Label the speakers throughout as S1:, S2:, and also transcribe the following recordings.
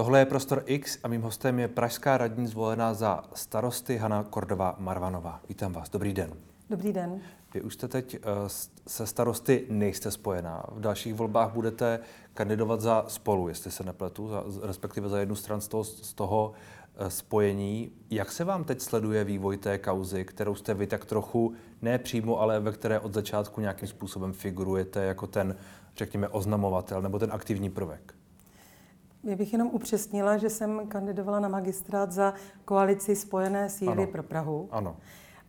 S1: Tohle je Prostor X a mým hostem je pražská radní zvolená za starosty Hana Kordová Marvanová. Vítám vás, dobrý den.
S2: Dobrý den.
S1: Vy už jste teď eh, se starosty nejste spojená. V dalších volbách budete kandidovat za spolu, jestli se nepletu, za, respektive za jednu stran z toho, z toho eh, spojení. Jak se vám teď sleduje vývoj té kauzy, kterou jste vy tak trochu, ne přímo, ale ve které od začátku nějakým způsobem figurujete jako ten, řekněme, oznamovatel nebo ten aktivní prvek?
S2: Já bych jenom upřesnila, že jsem kandidovala na magistrát za koalici Spojené síly ano. pro Prahu.
S1: Ano.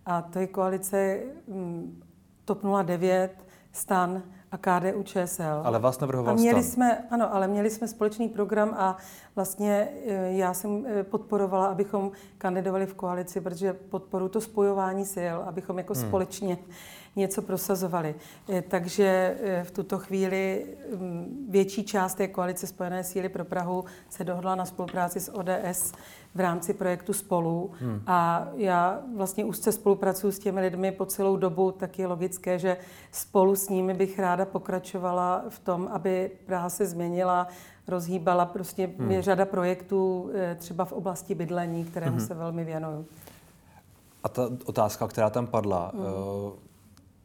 S2: A to je koalice mm, TOP 09, STAN a KDU ČSL.
S1: Ale vás navrhoval
S2: a měli
S1: stan.
S2: jsme, Ano, ale měli jsme společný program a vlastně e, já jsem e, podporovala, abychom kandidovali v koalici, protože podporu to spojování sil, abychom jako hmm. společně něco prosazovali. E, takže v tuto chvíli větší část té koalice Spojené síly pro Prahu se dohodla na spolupráci s ODS v rámci projektu Spolu. Hmm. A já vlastně úzce spolupracuji s těmi lidmi po celou dobu, tak je logické, že spolu s nimi bych ráda pokračovala v tom, aby Praha se změnila, rozhýbala. Prostě hmm. je řada projektů eh, třeba v oblasti bydlení, kterému hmm. se velmi věnuju.
S1: A ta otázka, která tam padla, hmm.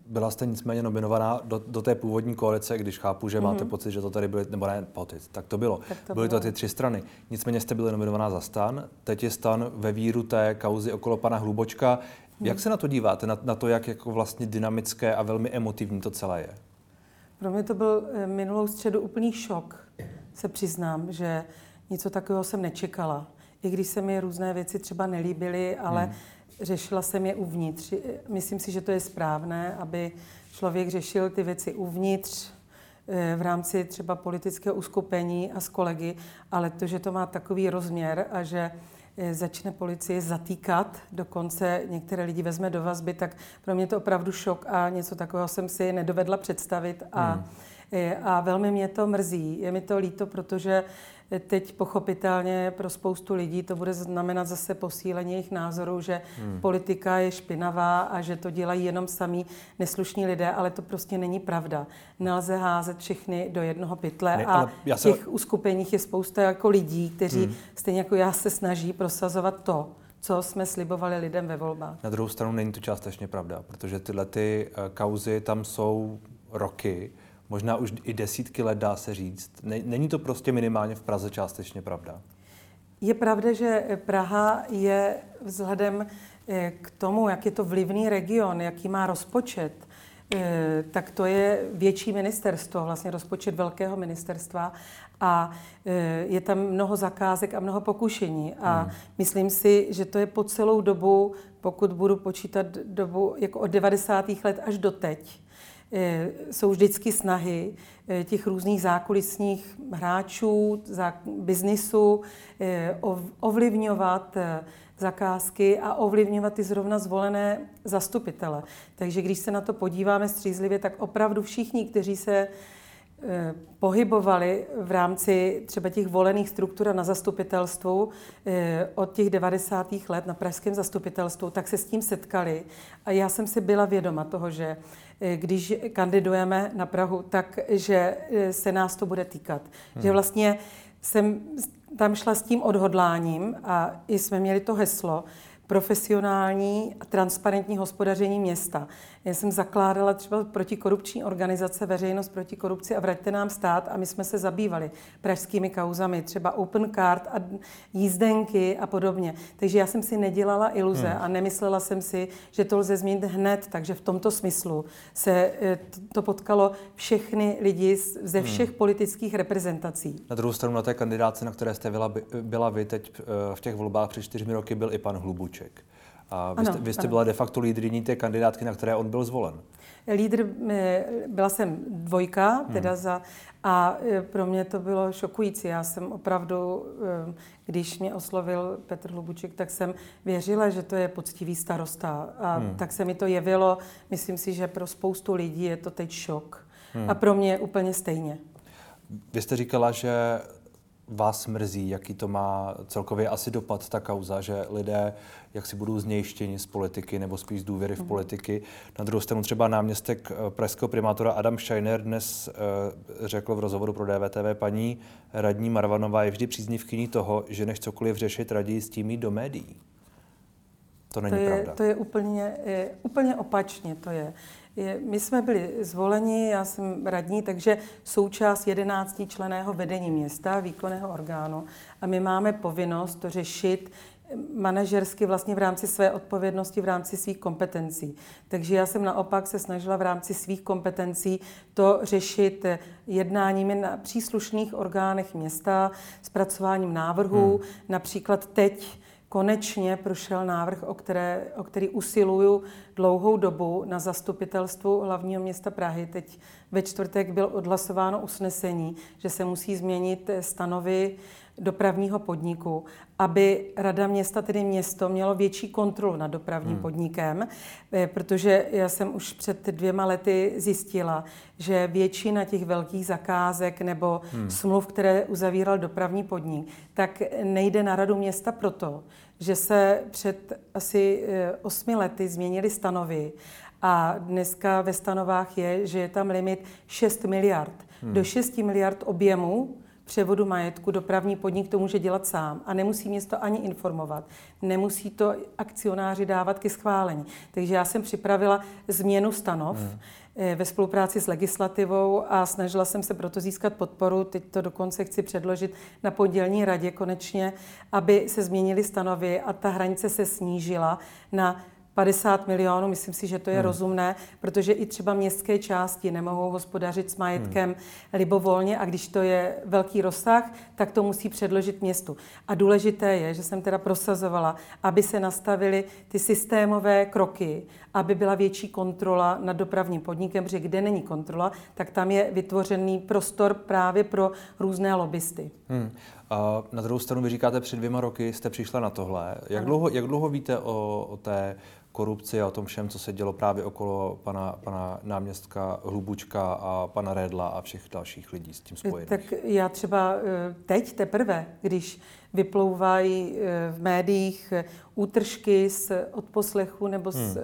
S1: Byla jste nicméně nominovaná do, do té původní koalice, když chápu, že mm-hmm. máte pocit, že to tady byly, nebo ne pocit, tak to bylo. Tak to byly bylo. to ty tři strany. Nicméně jste byli nominovaná za stan, teď je stan ve víru té kauzy okolo pana Hlubočka. Jak se na to díváte, na, na to, jak jako vlastně dynamické a velmi emotivní to celé je?
S2: Pro mě to byl eh, minulou středu úplný šok, se přiznám, že něco takového jsem nečekala. I když se mi různé věci třeba nelíbily, ale mm řešila jsem je uvnitř. Myslím si, že to je správné, aby člověk řešil ty věci uvnitř, eh, v rámci třeba politického uskupení a s kolegy, ale to, že to má takový rozměr a že eh, začne policie zatýkat, dokonce některé lidi vezme do vazby, tak pro mě to opravdu šok a něco takového jsem si nedovedla představit a, hmm. Eh, a velmi mě to mrzí. Je mi to líto, protože Teď pochopitelně pro spoustu lidí to bude znamenat zase posílení jejich názoru, že hmm. politika je špinavá a že to dělají jenom sami neslušní lidé, ale to prostě není pravda. Nelze házet všechny do jednoho pytle ne, a v se... těch uskupeních je spousta jako lidí, kteří hmm. stejně jako já se snaží prosazovat to, co jsme slibovali lidem ve volbách.
S1: Na druhou stranu není to částečně pravda, protože tyhle ty eh, kauzy tam jsou roky možná už i desítky let, dá se říct. Není to prostě minimálně v Praze částečně pravda?
S2: Je pravda, že Praha je vzhledem eh, k tomu, jak je to vlivný region, jaký má rozpočet, eh, tak to je větší ministerstvo, vlastně rozpočet velkého ministerstva a eh, je tam mnoho zakázek a mnoho pokušení. A hmm. myslím si, že to je po celou dobu, pokud budu počítat dobu jako od 90. let až do teď, jsou vždycky snahy eh, těch různých zákulisních hráčů, biznisu eh, ovlivňovat zakázky a ovlivňovat ty zrovna zvolené zastupitele. Takže když se na to podíváme střízlivě, tak opravdu všichni, kteří se Eh, pohybovali v rámci třeba těch volených struktur na zastupitelstvu eh, od těch 90. let na pražském zastupitelstvu, tak se s tím setkali. A já jsem si byla vědoma toho, že eh, když kandidujeme na Prahu, tak že se nás to bude týkat. Hmm. Že vlastně jsem tam šla s tím odhodláním a i jsme měli to heslo, profesionální a transparentní hospodaření města. Já jsem zakládala třeba protikorupční organizace Veřejnost proti korupci a Vraťte nám stát a my jsme se zabývali pražskými kauzami, třeba Open Card a jízdenky a podobně. Takže já jsem si nedělala iluze hmm. a nemyslela jsem si, že to lze změnit hned, takže v tomto smyslu se eh, to potkalo všechny lidi ze hmm. všech hmm. politických reprezentací.
S1: Na druhou stranu na té kandidáce, na které jste byla, byla vy teď eh, v těch volbách před čtyřmi roky, byl i pan Hlubuček. A vy, ano, jste, vy jste byla de facto lídriní té kandidátky, na které on byl zvolen.
S2: Lídr, eh, byla jsem dvojka, teda hmm. za, a eh, pro mě to bylo šokující. Já jsem opravdu, eh, když mě oslovil Petr Hlubuček, tak jsem věřila, že to je poctivý starosta. A hmm. tak se mi to jevilo. Myslím si, že pro spoustu lidí je to teď šok. Hmm. A pro mě úplně stejně.
S1: Vy jste říkala, že vás mrzí, jaký to má celkově asi dopad ta kauza, že lidé jak si budou znějštěni z politiky nebo spíš z důvěry v mhm. politiky. Na druhou stranu třeba náměstek eh, pražského primátora Adam Scheiner dnes uh, řekl v rozhovoru pro DVTV paní radní Marvanová je vždy příznivkyní toho, že než cokoliv řešit, raději s tím jít do médií. To není
S2: to je,
S1: pravda.
S2: To je úplně, je, úplně opačně. To je. je. My jsme byli zvoleni, já jsem radní, takže součást 11 členého vedení města, výkonného orgánu. A my máme povinnost to řešit manažersky vlastně v rámci své odpovědnosti, v rámci svých kompetencí. Takže já jsem naopak se snažila v rámci svých kompetencí to řešit jednáními na příslušných orgánech města, zpracováním návrhů. Hmm. Například teď konečně prošel návrh, o, které, o který usiluju dlouhou dobu na zastupitelstvu hlavního města Prahy. Teď ve čtvrtek byl odhlasováno usnesení, že se musí změnit stanovy dopravního podniku, aby Rada města, tedy město, mělo větší kontrolu nad dopravním hmm. podnikem, eh, protože já jsem už před dvěma lety zjistila, že většina těch velkých zakázek nebo hmm. smluv, které uzavíral dopravní podnik, tak nejde na Radu města proto, že se před asi eh, osmi lety změnily stanovy a dneska ve stanovách je, že je tam limit 6 miliard. Hmm. Do 6 miliard objemu převodu majetku dopravní podnik to může dělat sám a nemusí město ani informovat. Nemusí to akcionáři dávat ke schválení. Takže já jsem připravila změnu stanov hmm. Eh, ve spolupráci s legislativou a snažila jsem se proto získat podporu. Teď to dokonce chci předložit na pondělní radě konečně, aby se změnily stanovy a ta hranice se snížila na 50 milionů, myslím si, že to je hmm. rozumné, protože i třeba městské části nemohou hospodařit s majetkem hmm. libovolně a když to je velký rozsah, tak to musí předložit městu. A důležité je, že jsem teda prosazovala, aby se nastavily ty systémové kroky, aby byla větší kontrola nad dopravním podnikem, protože kde není kontrola, tak tam je vytvořený prostor právě pro různé lobbysty. Hmm.
S1: A na druhou stranu vy říkáte, před dvěma roky jste přišla na tohle. Jak, dlouho, jak dlouho víte o, o té korupci a o tom všem, co se dělo právě okolo pana, pana náměstka Hlubučka a pana Redla a všech dalších lidí s tím spojených?
S2: Tak já třeba eh, teď teprve, když vyplouvají eh, v médiích eh, útržky z odposlechu nebo z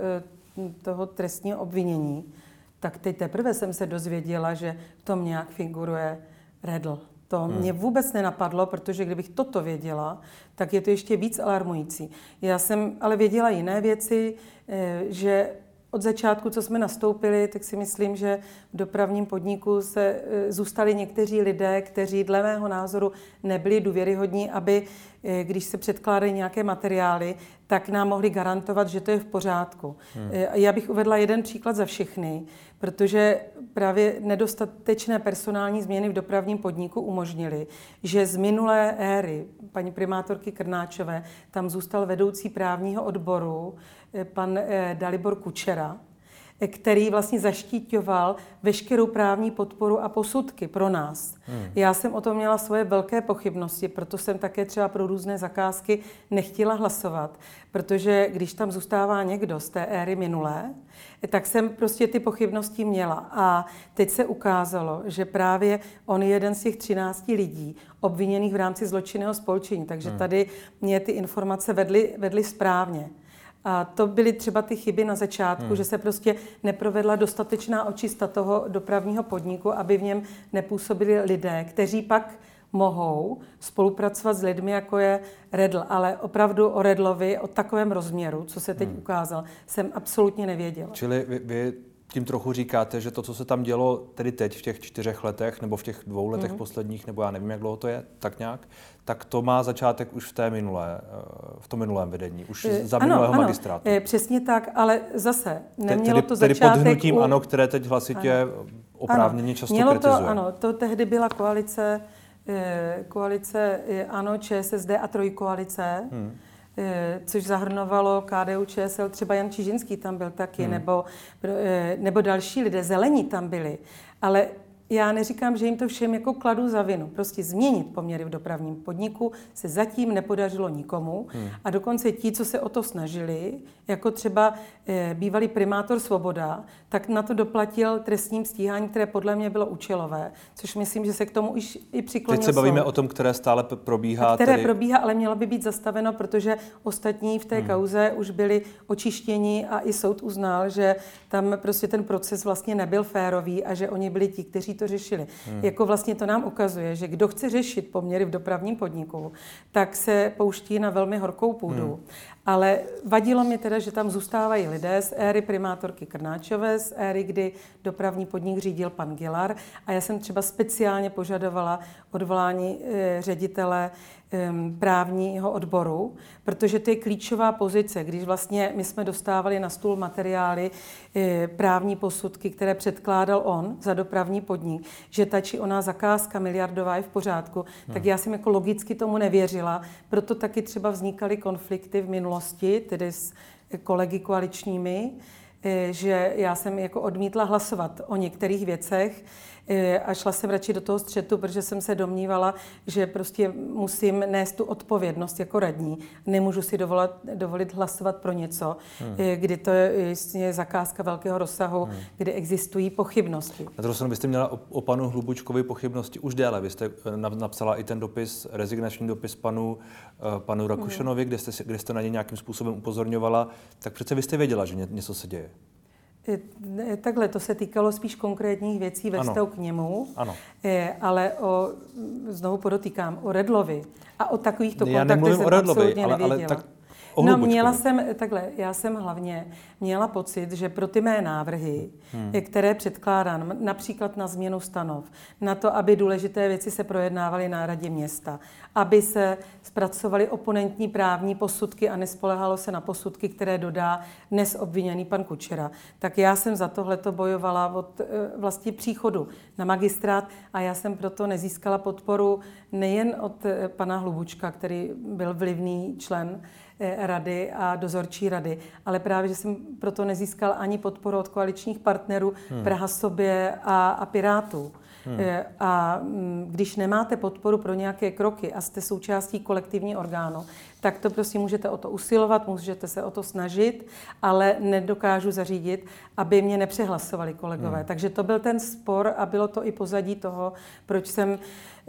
S2: hmm. toho trestního obvinění, tak teď teprve jsem se dozvěděla, že v tom nějak figuruje Redl. To hmm. mě vůbec nenapadlo, protože kdybych toto věděla, tak je to ještě víc alarmující. Já jsem ale věděla jiné věci, eh, že od začátku, co jsme nastoupili, tak si myslím, že v dopravním podniku se e, zůstali někteří lidé, kteří dle mého názoru nebyli důvěryhodní, aby, e, když se předkládají nějaké materiály, tak nám mohli garantovat, že to je v pořádku. Hmm. E, já bych uvedla jeden příklad za všechny, protože právě nedostatečné personální změny v dopravním podniku umožnily, že z minulé éry paní primátorky Krnáčové tam zůstal vedoucí právního odboru, pan eh, Dalibor Kučera, eh, který vlastně zaštíťoval veškerou právní podporu a posudky pro nás. Hmm. Já jsem o tom měla svoje velké pochybnosti, proto jsem také třeba pro různé zakázky nechtěla hlasovat, protože když tam zůstává někdo z té éry minulé, eh, tak jsem prostě ty pochybnosti měla. A teď se ukázalo, že právě on je jeden z těch 13 lidí obviněných v rámci zločinného spolčení, takže hmm. tady mě ty informace vedly, vedly správně. A to byly třeba ty chyby na začátku, hmm. že se prostě neprovedla dostatečná očista toho dopravního podniku, aby v něm nepůsobili lidé, kteří pak mohou spolupracovat s lidmi, jako je Redl. Ale opravdu o Redlovi, o takovém rozměru, co se teď hmm. ukázal, jsem absolutně nevěděla.
S1: Čili vy, vy tím trochu říkáte, že to, co se tam dělo tedy teď v těch čtyřech letech, nebo v těch dvou letech mm-hmm. posledních, nebo já nevím, jak dlouho to je, tak nějak, tak to má začátek už v té minulé, eh, v tom minulém vedení, už eh, za minulého ano, magistrátu.
S2: Ano, přesně tak, ale zase nemělo tedy, to začátek...
S1: Tedy pod hnutím u... ANO, které teď hlasitě ano. oprávněně často
S2: mělo
S1: kritizuje.
S2: To, ano, to tehdy byla koalice, eh, koalice ANO, ČSSD a trojkoalice. Hmm Eh, což zahrnovalo KDU, ČSL, třeba Jan Čižinský tam byl taky, hmm. nebo, eh, nebo další lidé, zelení tam byli. Ale já neříkám, že jim to všem jako kladu za vinu. Prostě změnit poměry v dopravním podniku se zatím nepodařilo nikomu. Hmm. A dokonce ti, co se o to snažili, jako třeba e, bývalý primátor Svoboda, tak na to doplatil trestním stíhání, které podle mě bylo účelové, což myslím, že se k tomu už i přiklonil
S1: Teď se bavíme soud. o tom, které stále probíhá.
S2: které tedy... probíhá, ale mělo by být zastaveno, protože ostatní v té hmm. kauze už byli očištěni a i soud uznal, že tam prostě ten proces vlastně nebyl férový a že oni byli ti, kteří to řešili. Hmm. Jako vlastně to nám ukazuje, že kdo chce řešit poměry v dopravním podniku, tak se pouští na velmi horkou půdu. Hmm. Ale vadilo mi teda, že tam zůstávají lidé z éry primátorky Krnáčové, z éry, kdy dopravní podnik řídil pan Gilar. A já jsem třeba speciálně požadovala odvolání e, ředitele právního odboru, protože to je klíčová pozice, když vlastně my jsme dostávali na stůl materiály, e, právní posudky, které předkládal on za dopravní podnik, že ta či ona zakázka miliardová je v pořádku, hmm. tak já jsem jako logicky tomu nevěřila, proto taky třeba vznikaly konflikty v minulosti, tedy s kolegy koaličními, e, že já jsem jako odmítla hlasovat o některých věcech, a šla jsem radši do toho střetu, protože jsem se domnívala, že prostě musím nést tu odpovědnost jako radní. Nemůžu si dovolit, dovolit hlasovat pro něco, hmm. E, kdy to je, je zakázka velkého rozsahu, hmm. kde existují pochybnosti.
S1: Na druhou stranu, vy jste měla o, o panu Hlubučkovi pochybnosti už déle. Vy jste e, napsala i ten dopis, rezignační dopis panu, panu Rakušanovi, hmm. kde, jste, kde jste na ně nějakým způsobem upozorňovala. Tak přece vy jste věděla, že něco se děje.
S2: Takhle, to se týkalo spíš konkrétních věcí ve vztahu k němu,
S1: ano.
S2: ale o, znovu podotýkám, o Redlovi a o takovýchto
S1: Já kontaktech jsem o Redlovi, absolutně ale, nevěděla. Ale tak
S2: No, měla jsem, takhle, já jsem hlavně měla pocit, že pro ty mé návrhy, hmm. které předkládám, například na změnu stanov, na to, aby důležité věci se projednávaly na radě města, aby se zpracovaly oponentní právní posudky a nespolehalo se na posudky, které dodá dnes obviněný pan Kučera, tak já jsem za tohleto bojovala od vlastně příchodu na magistrát a já jsem proto nezískala podporu nejen od eh, pana Hlubučka, který byl vlivný člen rady a dozorčí rady. Ale právě, že jsem proto nezískal ani podporu od koaličních partnerů hmm. Praha sobě a, a Pirátů. Hmm. Eh, a mm, když nemáte podporu pro nějaké kroky a jste součástí kolektivní orgánu, tak to prostě můžete o to usilovat, můžete se o to snažit, ale nedokážu zařídit, aby mě nepřehlasovali kolegové. Hmm. Takže to byl ten spor a bylo to i pozadí toho, proč jsem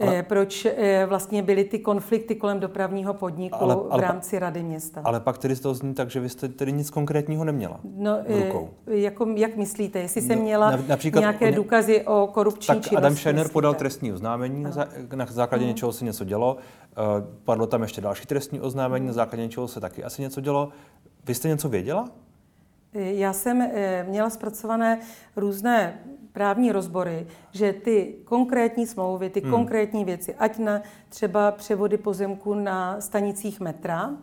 S2: ale, eh, proč eh, vlastně byly ty konflikty kolem dopravního podniku ale, ale, v rámci Rady města.
S1: Ale pak tedy z toho zní tak, že vy jste tedy nic konkrétního neměla no, v eh, rukou.
S2: Jako, jak myslíte? Jestli jsem no, měla například nějaké ně... důkazy o korupční tak činnosti?
S1: Adam Scheiner podal trestní oznámení, ano. na základě hmm. něčeho se něco dělo. Padlo tam ještě další trestní oznámení, na základě něčeho se taky asi něco dělo. Vy jste něco věděla?
S2: Já jsem měla zpracované různé právní rozbory, že ty konkrétní smlouvy, ty hmm. konkrétní věci, ať na třeba převody pozemku na stanicích metra,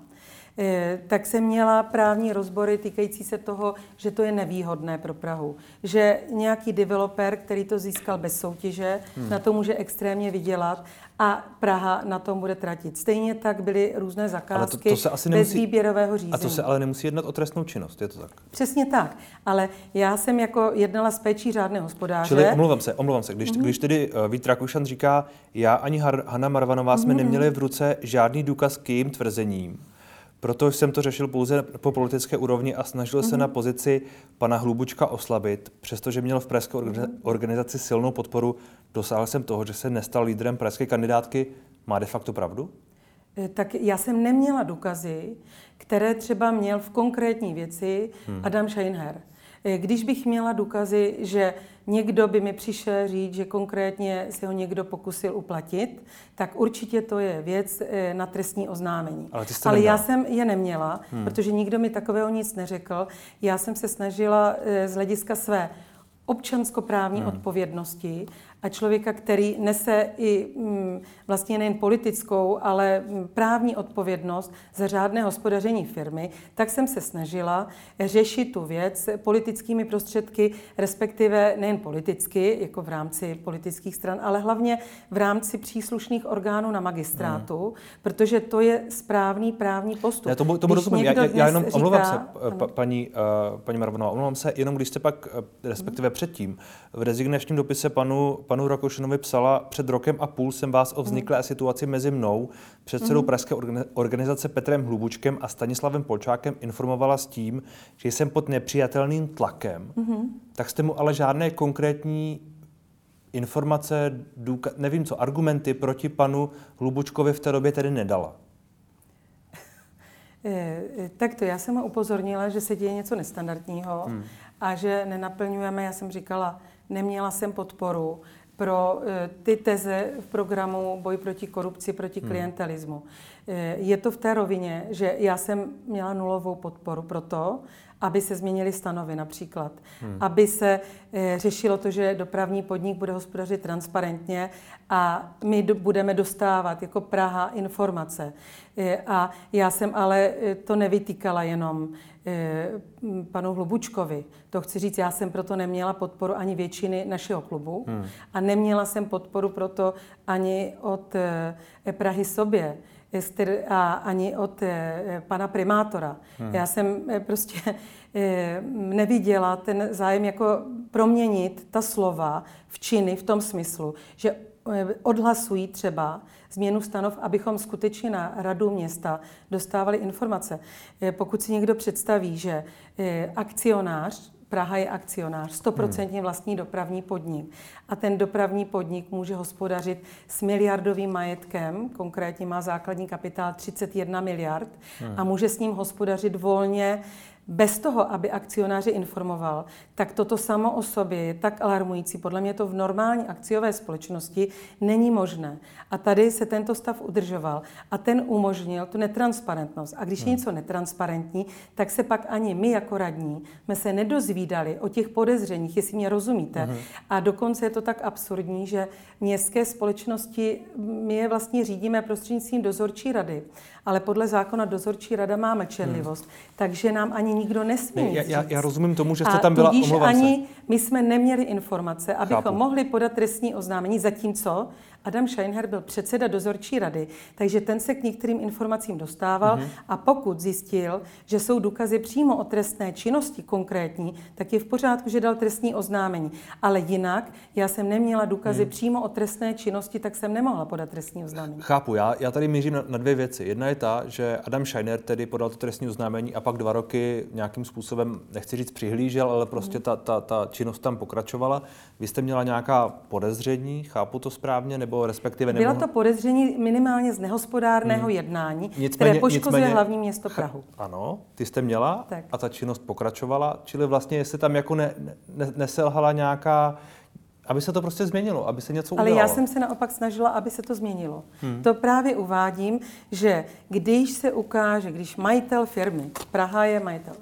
S2: tak jsem měla právní rozbory týkající se toho, že to je nevýhodné pro Prahu. Že nějaký developer, který to získal bez soutěže, hmm. na to může extrémně vydělat a Praha na tom bude tratit. Stejně tak byly různé zakázky ale to, to se asi nemusí, bez výběrového řízení.
S1: A to se ale nemusí jednat o trestnou činnost, je to tak?
S2: Přesně tak, ale já jsem jako jednala s péčí řádného hospodáře.
S1: Čili omlouvám se, omlouvám se, když, mm-hmm. když tedy uh, Vít Rakušan říká, já ani Har- Hanna Marvanová jsme mm-hmm. neměli v ruce žádný důkaz k jejím tvrzením, proto jsem to řešil pouze po politické úrovni a snažil mm-hmm. se na mhm. pozici pana Hlubučka oslabit, přestože měl v pražské organizaci silnou podporu, dosáhl jsem toho, že se nestal lídrem pražské kandidátky. Má de facto pravdu?
S2: Eh, tak já jsem neměla důkazy, které třeba měl v konkrétní věci hmm. Adam Scheinher. Eh, když bych měla důkazy, že někdo by mi přišel říct, že konkrétně se ho někdo pokusil uplatit, tak určitě to je věc eh, na trestní oznámení.
S1: Ale,
S2: Ale já jsem je neměla, hmm. protože nikdo mi takového nic neřekl. Já jsem se snažila z hlediska své občanskoprávní hmm. odpovědnosti a člověka, který nese i mm, vlastně nejen politickou, ale mm, právní odpovědnost za řádné hospodaření firmy, tak jsem se snažila řešit tu věc politickými prostředky, respektive nejen politicky, jako v rámci politických stran, ale hlavně v rámci příslušných orgánů na magistrátu, hmm. protože to je správný právní postup.
S1: Já tomu, tomu rozumím. Já, já jenom říká, omlouvám se, pa, paní, uh, paní Marvanová, omlouvám se, jenom když jste pak, uh, respektive hmm. předtím, v rezignačním dopise panu panu Rakošinovi psala, před rokem a půl jsem vás o vzniklé hmm. situaci mezi mnou, předsedou hmm. Pražské organizace Petrem Hlubučkem a Stanislavem Polčákem informovala s tím, že jsem pod nepřijatelným tlakem. Hmm. Tak jste mu ale žádné konkrétní informace, důka- nevím co, argumenty proti panu Hlubučkovi v té době tedy nedala.
S2: Eh, tak to já jsem ho upozornila, že se děje něco nestandardního hmm. a že nenaplňujeme, já jsem říkala, neměla jsem podporu pro eh, ty teze v programu boj proti korupci, proti hmm. klientelismu. Je to v té rovině, že já jsem měla nulovou podporu pro to, aby se změnily stanovy například, hmm. aby se e, řešilo to, že dopravní podnik bude hospodařit transparentně a my do, budeme dostávat jako Praha informace. E, a já jsem ale eh, to nevytýkala jenom panu Hlubučkovi. To chci říct, já jsem proto neměla podporu ani většiny našeho klubu hmm. a neměla jsem podporu proto ani od e, Prahy sobě a ani od eh, pana primátora. Hmm. Já jsem eh, prostě eh, neviděla ten zájem jako proměnit ta slova v činy v tom smyslu, že odhlasují třeba změnu stanov, abychom skutečně na radu města dostávali informace. Pokud si někdo představí, že akcionář Praha je akcionář, stoprocentně vlastní dopravní podnik. A ten dopravní podnik může hospodařit s miliardovým majetkem, konkrétně má základní kapitál 31 miliard a může s ním hospodařit volně bez toho, aby akcionáři informoval, tak toto samo o sobě je tak alarmující. Podle mě to v normální akciové společnosti není možné. A tady se tento stav udržoval a ten umožnil tu netransparentnost. A když je hmm. něco netransparentní, tak se pak ani my jako radní jsme se nedozvídali o těch podezřeních, jestli mě rozumíte. Hmm. A dokonce je to tak absurdní, že městské společnosti my je vlastně řídíme prostřednictvím dozorčí rady ale podle zákona dozorčí rada má mlčenlivost, hmm. takže nám ani nikdo nesmí
S1: já, já, já rozumím tomu, že jste tam byla,
S2: A ani my jsme neměli informace, abychom Chápu. mohli podat trestní oznámení, zatímco Adam Scheinher byl předseda dozorčí rady, takže ten se k některým informacím dostával mm-hmm. a pokud zjistil, že jsou důkazy přímo o trestné činnosti konkrétní, tak je v pořádku, že dal trestní oznámení. Ale jinak, já jsem neměla důkazy mm. přímo o trestné činnosti, tak jsem nemohla podat trestní oznámení.
S1: Chápu, já, já tady mířím na, na dvě věci. Jedna je ta, že Adam Scheiner tedy podal to trestní oznámení a pak dva roky nějakým způsobem, nechci říct přihlížel, ale prostě mm. ta, ta, ta činnost tam pokračovala. Vy jste měla nějaká podezření, chápu to správně, nebo respektive...
S2: Bylo to podezření minimálně z nehospodárného hmm. jednání, nicméně, které poškozuje nicméně, hlavní město Prahu.
S1: Ano, ty jste měla tak. a ta činnost pokračovala, čili vlastně jestli tam jako ne, ne, neselhala nějaká aby se to prostě změnilo, aby se něco
S2: udělalo. Ale já jsem se naopak snažila, aby se to změnilo. Hmm. To právě uvádím, že když se ukáže, když majitel firmy, Praha je majitel,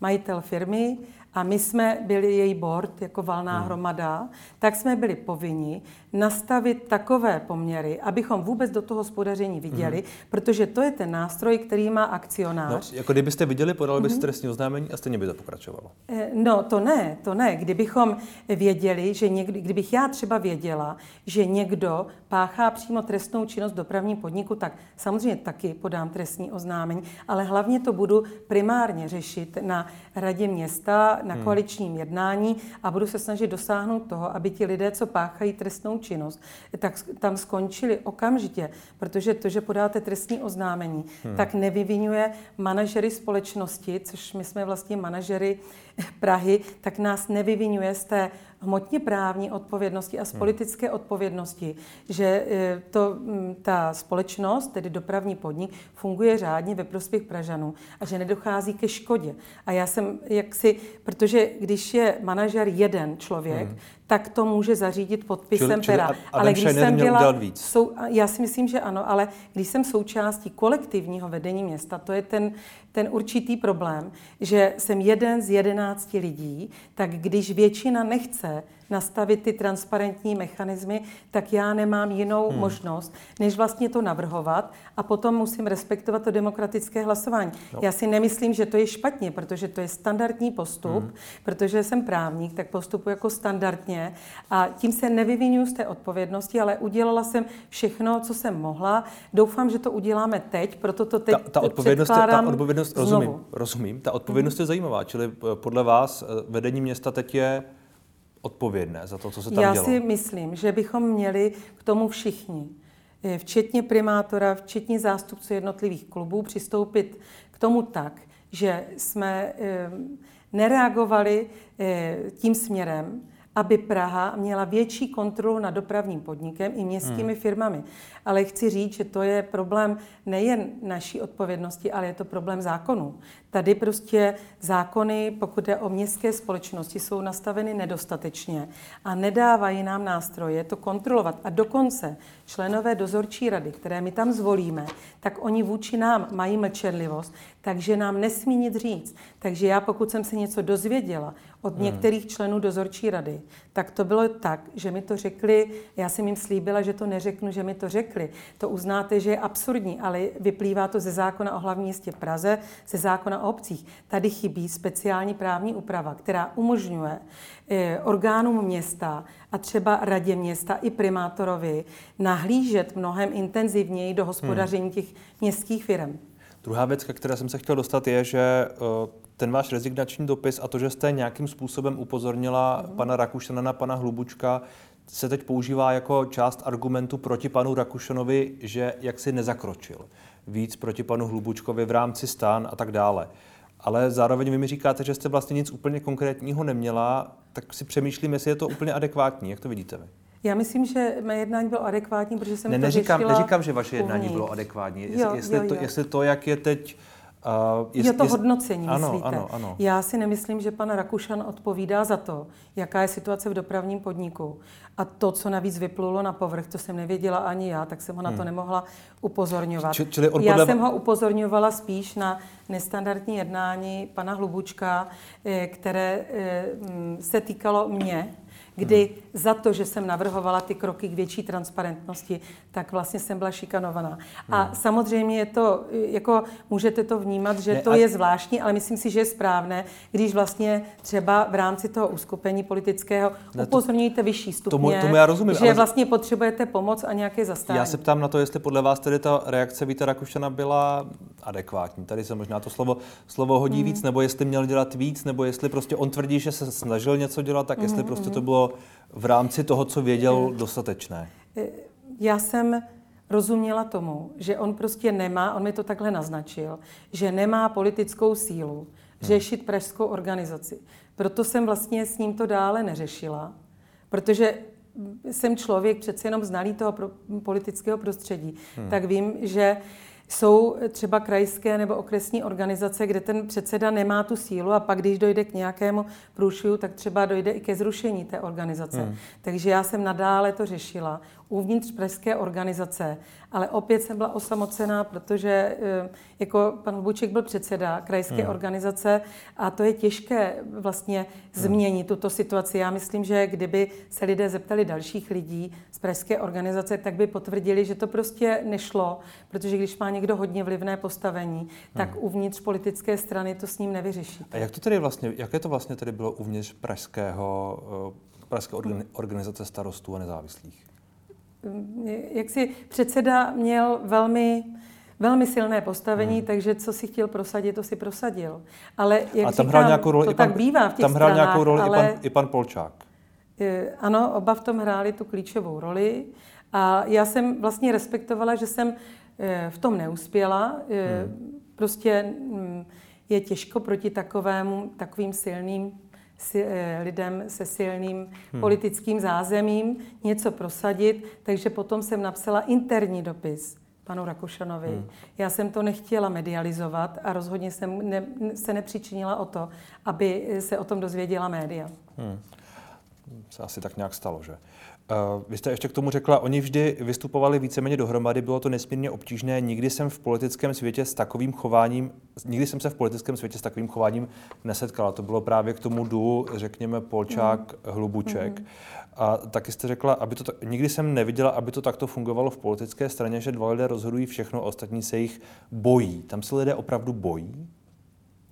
S2: majitel firmy, a my jsme byli její board jako valná hmm. hromada, tak jsme byli povinni nastavit takové poměry, abychom vůbec do toho hospodaření viděli, hmm. protože to je ten nástroj, který má akcionář.
S1: No, jako kdybyste viděli, podali byste hmm. trestní oznámení a stejně by to pokračovalo.
S2: Eh, no, to ne, to ne. Kdybychom věděli, že někdy, kdybych já třeba věděla, že někdo páchá přímo trestnou činnost v dopravním podniku, tak samozřejmě taky podám trestní oznámení, ale hlavně to budu primárně řešit na radě města, na hmm. koaličním jednání a budu se snažit dosáhnout toho, aby ti lidé, co páchají trestnou činnost, tak tam skončili okamžitě, protože to, že podáte trestní oznámení, hmm. tak nevyvinuje manažery společnosti, což my jsme vlastně manažery Prahy, tak nás nevyvinuje z té hmotně právní odpovědnosti a z hmm. politické odpovědnosti, že e, to, ta společnost, tedy dopravní podnik, funguje řádně ve prospěch Pražanů a že nedochází ke škodě. A já jsem jaksi, protože když je manažer jeden člověk, hmm. Tak to může zařídit podpisem čili, čili pera.
S1: Ale když jsem byla, víc.
S2: Sou, já si myslím, že ano, ale když jsem součástí kolektivního vedení města, to je ten, ten určitý problém, že jsem jeden z jedenácti lidí, tak když většina nechce nastavit ty transparentní mechanismy, tak já nemám jinou hmm. možnost, než vlastně to navrhovat a potom musím respektovat to demokratické hlasování. No. Já si nemyslím, že to je špatně, protože to je standardní postup, hmm. protože jsem právník, tak postupuji jako standardně a tím se nevyvinuju z té odpovědnosti, ale udělala jsem všechno, co jsem mohla. Doufám, že to uděláme teď, proto to teď ta, ta odpovědnost, ta
S1: odpovědnost rozumím, rozumím, ta odpovědnost hmm. je zajímavá, čili eh, podle vás eh, vedení města teď je odpovědné za to, co se tam
S2: Já
S1: dělo?
S2: si myslím, že bychom měli k tomu všichni, eh, včetně primátora, včetně zástupců jednotlivých klubů, přistoupit k tomu tak, že jsme eh, nereagovali eh, tím směrem, aby Praha měla větší kontrolu nad dopravním podnikem i městskými hmm. firmami. Ale chci říct, že to je problém nejen naší odpovědnosti, ale je to problém zákonů. Tady prostě zákony, pokud jde o městské společnosti, jsou nastaveny nedostatečně a nedávají nám nástroje to kontrolovat. A dokonce členové dozorčí rady, které my tam zvolíme, tak oni vůči nám mají mlčenlivost, takže nám nesmí nic říct. Takže já, pokud jsem se něco dozvěděla od hmm. některých členů dozorčí rady, tak to bylo tak, že mi to řekli, já jsem jim slíbila, že to neřeknu, že mi to řekli. To uznáte, že je absurdní, ale vyplývá to ze zákona o hlavním městě Praze, ze zákona o obcích. Tady chybí speciální právní úprava, která umožňuje eh, orgánům města a třeba radě města i primátorovi nahlížet mnohem intenzivněji do hospodaření hmm. těch městských firm.
S1: Druhá věc, ke které jsem se chtěl dostat, je, že uh, ten váš rezignační dopis a to, že jste nějakým způsobem upozornila mm. pana Rakušana na pana Hlubučka, se teď používá jako část argumentu proti panu Rakušanovi, že jaksi nezakročil víc proti panu Hlubučkovi v rámci stan a tak dále. Ale zároveň vy mi říkáte, že jste vlastně nic úplně konkrétního neměla, tak si přemýšlím, jestli je to úplně adekvátní. Jak to vidíte vy?
S2: Já myslím, že mé jednání bylo adekvátní, protože jsem
S1: ne,
S2: to
S1: neříkám, neříkám, že vaše jednání uvnitř. bylo adekvátní. Jestli,
S2: jo,
S1: jestli,
S2: jo, jo.
S1: To, jestli to, jak je teď
S2: Uh, jest, je to jest, hodnocení,
S1: ano,
S2: myslíte?
S1: Ano, ano.
S2: Já si nemyslím, že pan Rakušan odpovídá za to, jaká je situace v dopravním podniku. A to, co navíc vyplulo na povrch, to jsem nevěděla ani já, tak jsem ho na to hmm. nemohla upozorňovat. Č- čili on já podle... jsem ho upozorňovala spíš na nestandardní jednání pana Hlubučka, eh, které eh, se týkalo mě, kdy hmm. za to, že jsem navrhovala ty kroky k větší transparentnosti, tak vlastně jsem byla šikanovaná. Hmm. A samozřejmě je to, jako můžete to vnímat, že ne, to a... je zvláštní, ale myslím si, že je správné, když vlastně třeba v rámci toho uskupení politického ne, upozorňujete vyšší stupně, tomu, tomu já rozumím, že ale... vlastně potřebujete pomoc a nějaké zastání.
S1: Já se ptám na to, jestli podle vás tedy ta reakce Víta Rakušana byla adekvátní. Tady se možná to slovo, slovo hodí hmm. víc, nebo jestli měl dělat víc, nebo jestli prostě on tvrdí, že se snažil něco dělat, tak jestli hmm. prostě to bylo v rámci toho, co věděl, dostatečné?
S2: Já jsem rozuměla tomu, že on prostě nemá, on mi to takhle naznačil, že nemá politickou sílu hmm. řešit pražskou organizaci. Proto jsem vlastně s ním to dále neřešila, protože jsem člověk přece jenom znalý toho politického prostředí, hmm. tak vím, že jsou třeba krajské nebo okresní organizace, kde ten předseda nemá tu sílu a pak, když dojde k nějakému průšvihu, tak třeba dojde i ke zrušení té organizace. Hmm. Takže já jsem nadále to řešila uvnitř pražské organizace, ale opět jsem byla osamocená, protože eh, jako pan Lubuček byl předseda krajské hmm. organizace a to je těžké vlastně hmm. změnit tuto situaci. Já myslím, že kdyby se lidé zeptali dalších lidí z pražské organizace, tak by potvrdili, že to prostě nešlo, protože když má někdo hodně vlivné postavení, tak hmm. uvnitř politické strany to s ním nevyřeší.
S1: A jak to tedy vlastně, jaké to vlastně tedy bylo uvnitř pražského, eh, pražské organizace starostů a nezávislých?
S2: Jak si předseda měl velmi velmi silné postavení, hmm. takže co si chtěl prosadit, to si prosadil. Ale jak a tam říkám, hrál nějakou roli to i pan, tak bývá v těch
S1: Tam hrál
S2: stranách,
S1: nějakou roli ale, i, pan, i pan Polčák.
S2: Ano, oba v tom hráli tu klíčovou roli. A já jsem vlastně respektovala, že jsem eh, v tom neuspěla. Hmm. Prostě mm, je těžko proti takovému, takovým silným Eh, lidem se silným hmm. politickým zázemím něco prosadit, takže potom jsem napsala interní dopis panu Rakušanovi. Hmm. Já jsem to nechtěla medializovat a rozhodně jsem ne, se nepřičinila o to, aby se o tom dozvěděla média. Hmm.
S1: Se asi tak nějak stalo, že? Uh, vy jste ještě k tomu řekla, oni vždy vystupovali víceméně dohromady, bylo to nesmírně obtížné. Nikdy jsem v politickém světě s takovým chováním, nikdy jsem se v politickém světě s takovým chováním nesetkala. To bylo právě k tomu du, řekněme, Polčák, mm. Hlubuček. Mm. A taky jste řekla, aby to, nikdy jsem neviděla, aby to takto fungovalo v politické straně, že dva lidé rozhodují všechno, ostatní se jich bojí. Tam se lidé opravdu bojí?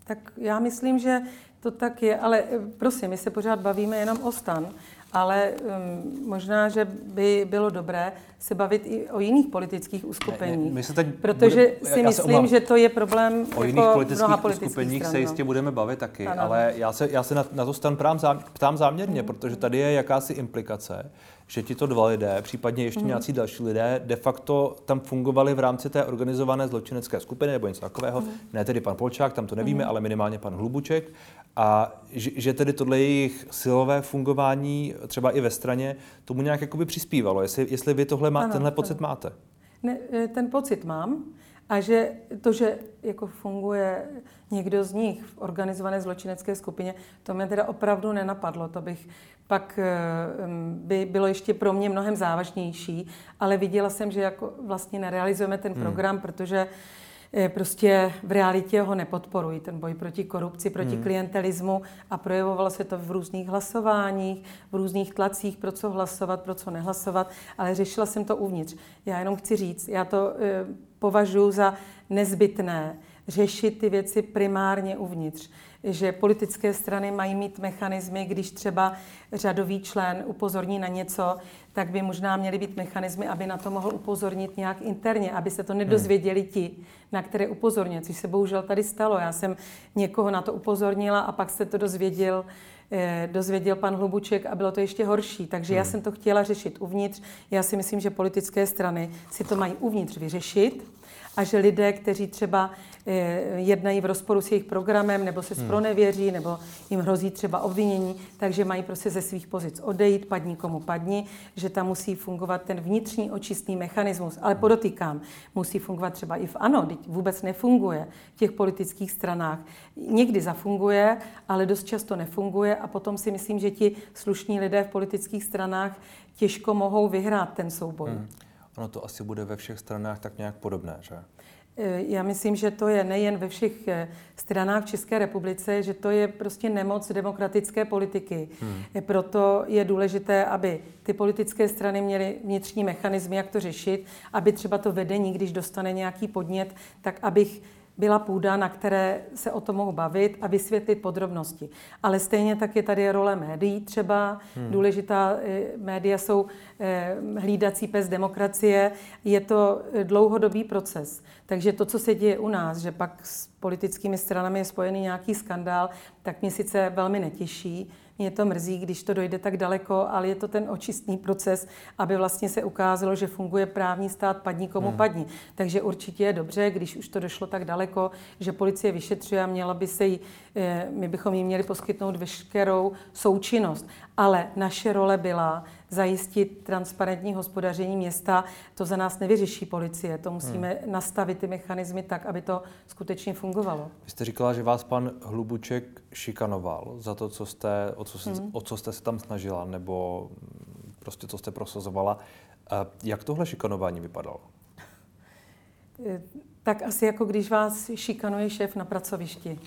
S2: Tak já myslím, že to tak je, ale prosím, my se pořád bavíme jenom o stan. Ale um, možná, že by bylo dobré se bavit i o jiných politických uskupeních. Ne, ne, my se teď protože bude, si myslím, že to je problém
S1: o jako jiných politických uskupeních stran, se jistě no. budeme bavit taky, ano. ale já se, já se na, na to stan ptám, ptám záměrně, mm. protože tady je jakási implikace, že ti to dva lidé, případně ještě mm. nějací další lidé, de facto tam fungovali v rámci té organizované zločinecké skupiny nebo něco takového. Mm. Ne tedy pan Polčák, tam to nevíme, mm. ale minimálně pan Hlubuček. A že, že tedy tohle jejich silové fungování třeba i ve straně tomu nějak jakoby přispívalo. Jestli, jestli vy tohle má, ano, tenhle ano. pocit máte?
S2: Ne, e, ten pocit mám. A že to, že jako funguje někdo z nich v organizované zločinecké skupině, to mě teda opravdu nenapadlo. To bych pak e, by bylo ještě pro mě mnohem závažnější, ale viděla jsem, že jako vlastně nerealizujeme ten hmm. program, hmm. protože Eh, prostě v realitě ho nepodporují, ten boj proti korupci, proti hmm. klientelismu a projevovalo se to v různých hlasováních, v různých tlacích, pro co hlasovat, pro co nehlasovat, ale řešila jsem to uvnitř. Já jenom chci říct, já to e, považuji za nezbytné řešit ty věci primárně uvnitř že politické strany mají mít mechanismy, když třeba řadový člen upozorní na něco, tak by možná měly být mechanismy, aby na to mohl upozornit nějak interně, aby se to nedozvěděli ti, na které upozorně, což se bohužel tady stalo. Já jsem někoho na to upozornila a pak se to dozvěděl eh, dozvěděl pan Hlubuček a bylo to ještě horší. Takže já hmm. jsem to chtěla řešit uvnitř. Já si myslím, že politické strany si to mají uvnitř vyřešit a že lidé, kteří třeba eh, jednají v rozporu s jejich programem nebo se hmm. spronevěří nebo jim hrozí třeba obvinění, takže mají prostě ze svých pozic odejít, padni komu padni, že tam musí fungovat ten vnitřní očistný mechanismus. Ale podotýkám, musí fungovat třeba i v ANO, teď vůbec nefunguje v těch politických stranách. Někdy zafunguje, ale dost často nefunguje a potom si myslím, že ti slušní lidé v politických stranách těžko mohou vyhrát ten souboj. Hmm.
S1: Ono to asi bude ve všech stranách tak nějak podobné, že?
S2: E, já myslím, že to je nejen ve všech e, stranách v České republice, že to je prostě nemoc demokratické politiky. Hmm. E, proto je důležité, aby ty politické strany měly vnitřní mechanismy, jak to řešit, aby třeba to vedení, když dostane nějaký podnět, tak abych byla půda, na které se o tom mohu bavit a vysvětlit podrobnosti. Ale stejně tak je tady role médií třeba. Hmm. Důležitá eh, média jsou eh, hlídací pes demokracie. Je to eh, dlouhodobý proces. Takže to, co se děje u nás, že pak s politickými stranami je spojený nějaký skandál, tak mě sice velmi netěší, mě to mrzí, když to dojde tak daleko, ale je to ten očistný proces, aby vlastně se ukázalo, že funguje právní stát padni komu hmm. padni. Takže určitě je dobře, když už to došlo tak daleko, že policie vyšetřuje a měla by se jí, eh, my bychom jí měli poskytnout veškerou součinnost. Ale naše role byla zajistit transparentní hospodaření města. To za nás nevyřeší policie. To musíme hmm. nastavit ty mechanismy tak, aby to skutečně fungovalo.
S1: Vy jste říkala, že vás pan Hlubuček šikanoval za to, co jste, o, co, hmm. o co jste se tam snažila, nebo prostě co jste prosazovala. Jak tohle šikanování vypadalo?
S2: Eh, tak asi jako když vás šikanuje šéf na pracovišti.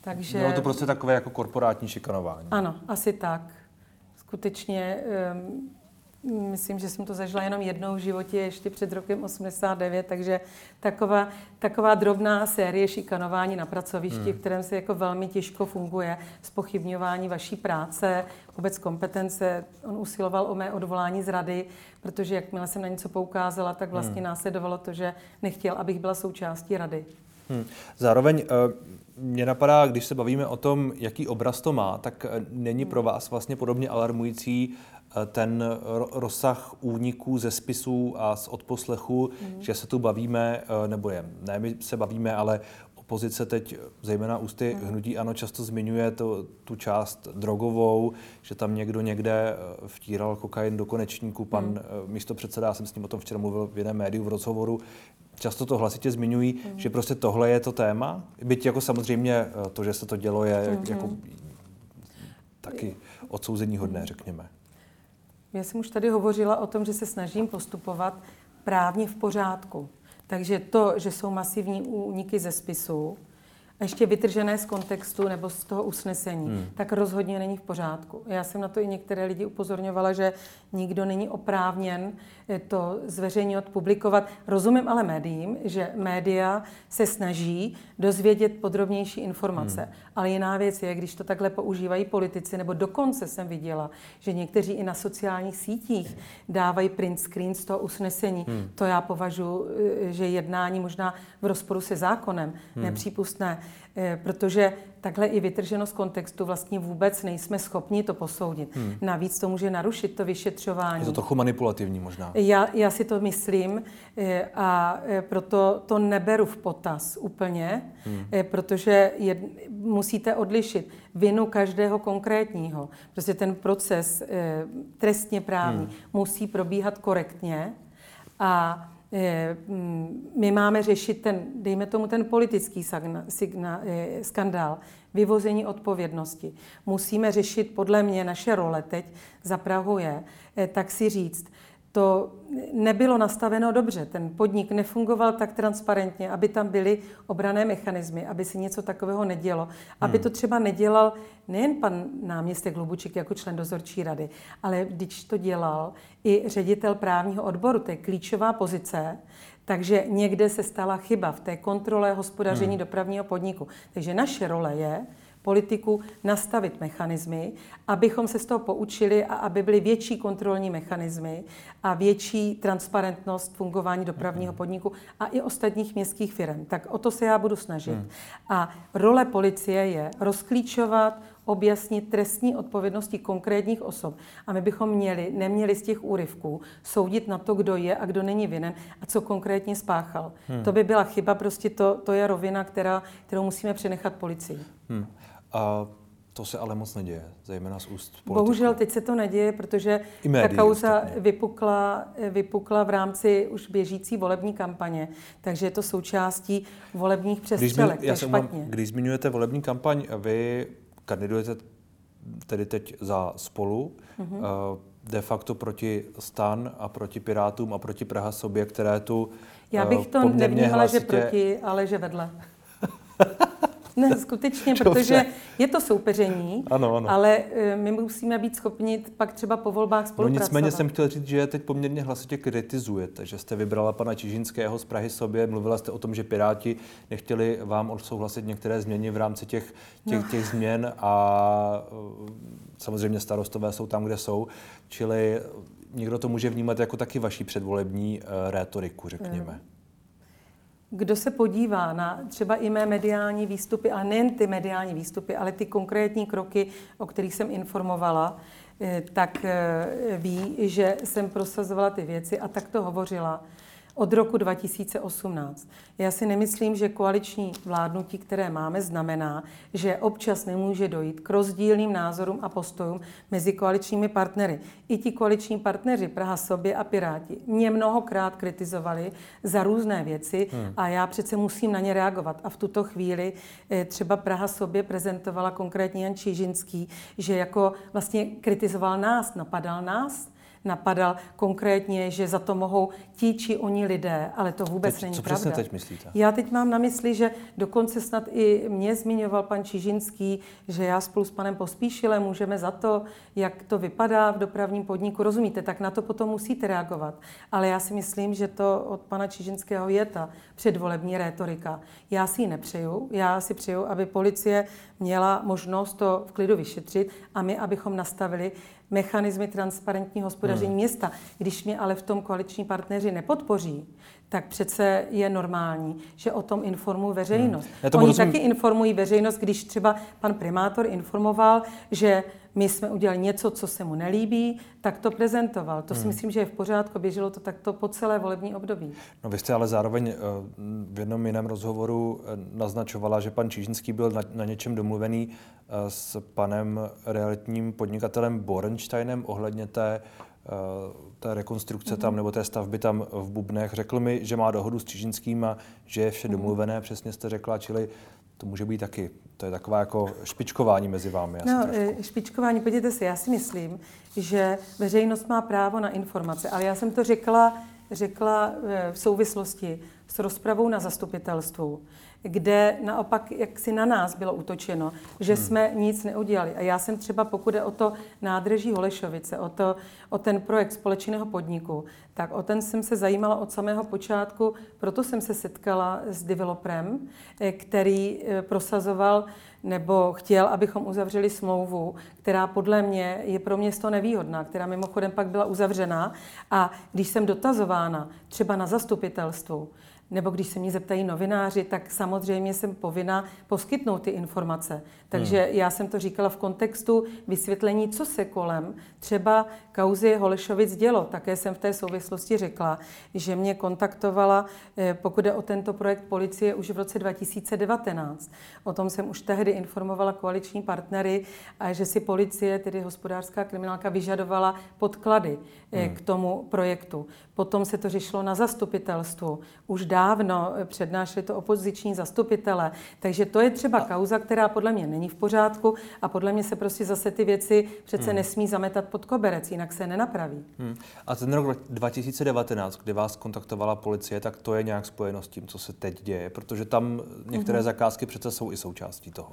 S1: Takže... Bylo to prostě takové jako korporátní šikanování.
S2: Ano, asi tak skutečně um, myslím, že jsem to zažila jenom jednou v životě, ještě před rokem 89, takže taková, taková drobná série šikanování na pracovišti, hmm. v kterém se jako velmi těžko funguje, spochybňování vaší práce, vůbec kompetence. On usiloval o mé odvolání z rady, protože jakmile jsem na něco poukázala, tak vlastně hmm. následovalo to, že nechtěl, abych byla součástí rady.
S1: Hmm. Zároveň uh, mě napadá, když se bavíme o tom, jaký obraz to má, tak uh, není pro vás vlastně podobně alarmující uh, ten rozsah úniků ze spisů a z odposlechu, hmm. že se tu bavíme, nebo je, ne my se bavíme, ale opozice teď, zejména ústy hmm. hnutí ano, často zmiňuje to, tu část drogovou, že tam někdo někde vtíral kokain do konečníku. Pan hmm. místo předseda, já jsem s ním o tom včera mluvil v jiném médiu v rozhovoru, často to hlasitě zmiňují, mm. že prostě tohle je to téma. Byť jako samozřejmě eh, to, že se to dělo, je mm. jako taky odsouzení hodné, řekněme.
S2: Já jsem už tady hovořila o tom, že se snažím postupovat právně v pořádku. Takže to, že jsou masivní úniky ze spisu ještě vytržené z kontextu nebo z toho usnesení, hmm. tak rozhodně není v pořádku. Já jsem na to i některé lidi upozorňovala, že nikdo není oprávněn eh, to zveřejňovat, publikovat. Rozumím ale médiím, že média se snaží dozvědět podrobnější informace. Hmm. Ale jiná věc je, když to takhle používají politici, nebo dokonce jsem viděla, že někteří i na sociálních sítích dávají print screen z toho usnesení. Hmm. To já považuji, eh, že jednání možná v rozporu se zákonem, hmm. nepřípustné. Eh, protože takhle i vytrženo z kontextu vlastně vůbec nejsme schopni to posoudit. Hmm. Navíc to může narušit to vyšetřování.
S1: Je to trochu manipulativní možná.
S2: Já, já si to myslím eh, a eh, proto to neberu v potaz úplně, hmm. protože je, musíte odlišit vinu každého konkrétního. Prostě ten proces trestně právní hmm. musí probíhat korektně a my máme řešit ten, dejme tomu, ten politický signa, skandál, vyvození odpovědnosti. Musíme řešit, podle mě, naše role teď za Prahu je, eh, tak si říct, to nebylo nastaveno dobře. Ten podnik nefungoval tak transparentně, aby tam byly obrané mechanismy, aby se něco takového nedělo. Aby hmm. to třeba nedělal nejen pan náměstek Lubuček jako člen dozorčí rady, ale když to dělal i ředitel právního odboru, to je klíčová pozice, takže někde se stala chyba v té kontrole hospodaření hmm. dopravního podniku. Takže naše role je, politiku nastavit mechanismy, abychom se z toho poučili a aby byly větší kontrolní mechanismy a větší transparentnost fungování dopravního podniku a i ostatních městských firm. Tak o to se já budu snažit. Hmm. A role policie je rozklíčovat, objasnit trestní odpovědnosti konkrétních osob. A my bychom měli, neměli z těch úryvků soudit na to, kdo je a kdo není vinen a co konkrétně spáchal. Hmm. To by byla chyba, prostě to, to je rovina, která, kterou musíme přenechat policii. Hmm.
S1: A to se ale moc neděje, zejména z úst politiků.
S2: Bohužel teď se to neděje, protože médií, ta kauza vypukla, vypukla v rámci už běžící volební kampaně, takže je to součástí volebních přestřelek. Když, se špatně.
S1: Když zmiňujete volební kampaň, vy kandidujete tedy teď za spolu, mm-hmm. de facto proti stan a proti Pirátům a proti Praha sobě, které tu
S2: Já bych to nevnímala, hlasitě... že proti, ale že vedle. Ne, skutečně, protože je to soupeření, ano, ano. ale eh, my musíme být schopni pak třeba po volbách spolupracovat.
S1: No nicméně jsem chtěl říct, že teď poměrně hlasitě kritizujete, že jste vybrala pana Čižinského z Prahy sobě, mluvila jste o tom, že Piráti nechtěli vám odsouhlasit některé změny v rámci těch, těch, no. těch změn a eh, samozřejmě starostové jsou tam, kde jsou, čili někdo to může vnímat jako taky vaší předvolební uh, rétoriku, řekněme. Mm.
S2: Kdo se podívá na třeba i mé mediální výstupy, a nejen ty mediální výstupy, ale ty konkrétní kroky, o kterých jsem informovala, eh, tak eh, ví, že jsem prosazovala ty věci a tak to hovořila od roku 2018. Já si nemyslím, že koaliční vládnutí, které máme, znamená, že občas nemůže dojít k rozdílným názorům a postojům mezi koaličními partnery. I ti koaliční partneři, Praha sobě a Piráti, mě mnohokrát kritizovali za různé věci hmm. a já přece musím na ně reagovat. A v tuto chvíli eh, třeba Praha sobě prezentovala konkrétně Jan Čížinský, že jako vlastně kritizoval nás, napadal nás, napadal konkrétně, že za to mohou ti či oni lidé, ale to vůbec teď, není
S1: co
S2: pravda.
S1: Co teď myslíte?
S2: Já teď mám na mysli, že dokonce snad i mě zmiňoval pan Čižinský, že já spolu s panem Pospíšilem můžeme za to, jak to vypadá v dopravním podniku. Rozumíte, tak na to potom musíte reagovat. Ale já si myslím, že to od pana Čižinského je ta předvolební rétorika. Já si ji nepřeju. Já si přeju, aby policie měla možnost to v klidu vyšetřit a my, abychom nastavili mechanismy transparentního hospodaření hmm. města. Když mě ale v tom koaliční partneři nepodpoří, tak přece je normální, že o tom informují veřejnost. Hmm. Oni rozum... taky informují veřejnost, když třeba pan primátor informoval, že my jsme udělali něco, co se mu nelíbí, tak to prezentoval. To si hmm. myslím, že je v pořádku, běželo to takto po celé volební období.
S1: No vy jste ale zároveň eh, v jednom jiném rozhovoru eh, naznačovala, že pan Čížinský byl na, na něčem domluvený eh, s panem realitním podnikatelem Borensteinem ohledně té té rekonstrukce mm-hmm. tam nebo té stavby tam v Bubnech. Řekl mi, že má dohodu s Čižinským a že je vše mm-hmm. domluvené, přesně jste řekla, čili to může být taky, to je takové jako špičkování mezi vámi.
S2: No, trošku. špičkování, podívejte se, já si myslím, že veřejnost má právo na informace, ale já jsem to řekla, řekla v souvislosti s rozpravou na zastupitelstvu, kde naopak jak si na nás bylo utočeno, že hmm. jsme nic neudělali. A já jsem třeba, pokud je o to nádrží Holešovice, o, to, o ten projekt společného podniku, tak o ten jsem se zajímala od samého počátku, proto jsem se setkala s developerem, eh, který eh, prosazoval nebo chtěl, abychom uzavřeli smlouvu, která podle mě je pro město nevýhodná, která mimochodem pak byla uzavřená. A když jsem dotazována třeba na zastupitelstvu, nebo když se mě zeptají novináři, tak samozřejmě jsem povinna poskytnout ty informace. Takže hmm. já jsem to říkala v kontextu vysvětlení, co se kolem třeba kauzy Holešovic dělo. Také jsem v té souvislosti řekla, že mě kontaktovala, eh, pokud je o tento projekt policie, už v roce 2019. O tom jsem už tehdy informovala koaliční partnery, a že si policie, tedy hospodářská kriminálka, vyžadovala podklady eh, hmm. k tomu projektu. Potom se to řešilo na zastupitelstvu. Už dávno přednášeli to opoziční zastupitele. Takže to je třeba kauza, která podle mě není v pořádku a podle mě se prostě zase ty věci přece hmm. nesmí zametat pod koberec, jinak se nenapraví. Hmm.
S1: A ten rok 2019, kdy vás kontaktovala policie, tak to je nějak spojeno s tím, co se teď děje, protože tam některé hmm. zakázky přece jsou i součástí toho.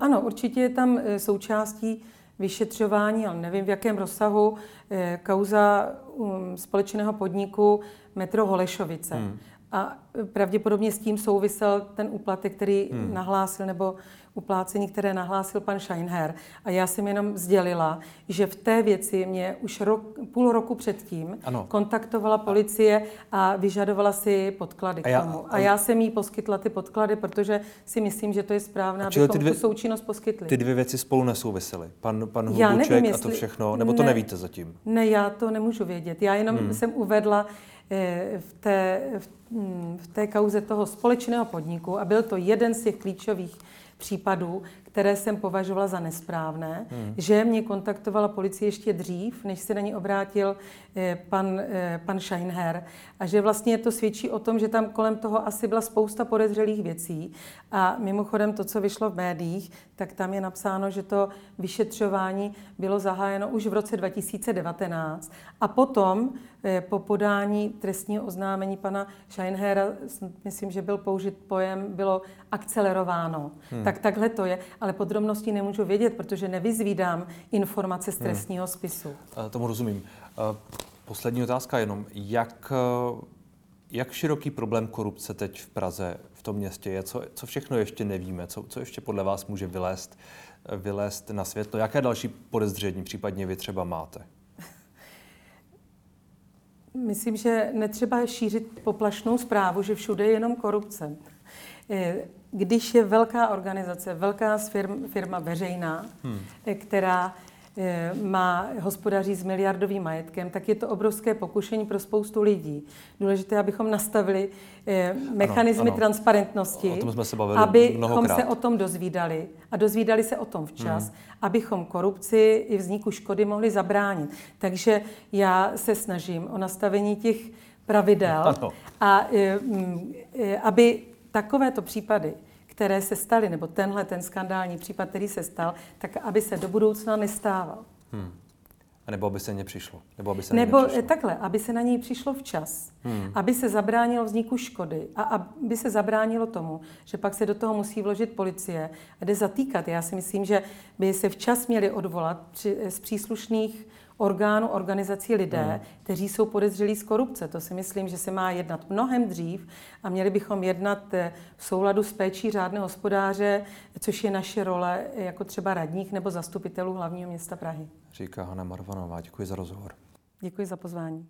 S2: Ano, určitě je tam eh, součástí vyšetřování, ale nevím v jakém rozsahu, eh, kauza um, společného podniku Metro Holešovice. Hmm. A pravděpodobně s tím souvisel ten úplatek, který hmm. nahlásil, nebo uplácení, které nahlásil pan Scheinher. A já jsem jenom sdělila, že v té věci mě už rok, půl roku předtím ano. kontaktovala policie a vyžadovala si podklady a já, k tomu. A já jsem jí poskytla ty podklady, protože si myslím, že to je správné, abychom ty dvě, tu součinnost poskytli.
S1: Ty dvě věci spolu nesouvisely. Pan, pan Hlubuček a to všechno, nebo to ne, nevíte zatím?
S2: Ne, já to nemůžu vědět. Já jenom hmm. jsem uvedla, eh, v té, v, hm, v té kauze toho společného podniku a byl to jeden z těch klíčových případů, které jsem považovala za nesprávné, hmm. že mě kontaktovala policie ještě dřív, než se na ní obrátil eh, pan, eh, pan Scheinher a že vlastně to svědčí o tom, že tam kolem toho asi byla spousta podezřelých věcí a mimochodem to, co vyšlo v médiích, tak tam je napsáno, že to vyšetřování bylo zahájeno už v roce 2019 a potom eh, po podání trestního oznámení pana Scheinhera, myslím, že byl použit pojem, bylo akcelerováno. Hmm. Tak takhle to je ale podrobnosti nemůžu vědět, protože nevyzvídám informace z hmm. trestního spisu.
S1: Hmm. Tomu rozumím. Poslední otázka jenom. Jak, e, jak široký problém korupce teď v Praze, v tom městě je? Co, co všechno ještě nevíme? Co, co ještě podle vás může vylézt, vylézt na světlo? Jaké další podezření případně vy třeba máte?
S2: Myslím, že netřeba šířit poplašnou zprávu, že všude je jenom korupce. Když je velká organizace, velká firma, firma veřejná, hmm. která eh, má hospodaří s miliardovým majetkem, tak je to obrovské pokušení pro spoustu lidí. Důležité, abychom nastavili eh, mechanizmy transparentnosti,
S1: o tom jsme se bavili
S2: abychom mnohokrát. se o tom dozvídali a dozvídali se o tom včas, hmm. abychom korupci i vzniku škody mohli zabránit. Takže já se snažím o nastavení těch pravidel ano. a eh, aby takovéto případy, které se staly, nebo tenhle ten skandální případ, který se stal, tak aby se do budoucna nestával. Hmm.
S1: A nebo aby se nepřišlo. Nebo, aby se
S2: nebo takhle, aby se na něj přišlo včas. Hmm. Aby se zabránilo vzniku škody a aby se zabránilo tomu, že pak se do toho musí vložit policie a jde zatýkat. Já si myslím, že by se včas měli odvolat při, z příslušných orgánů, organizací lidé, hmm. kteří jsou podezřelí z korupce. To si myslím, že se má jednat mnohem dřív a měli bychom jednat eh, v souladu s péčí řádného hospodáře, což je naše role jako třeba radních nebo zastupitelů hlavního města Prahy.
S1: Říká Hanna Marvanová. Děkuji za rozhovor.
S2: Děkuji za pozvání.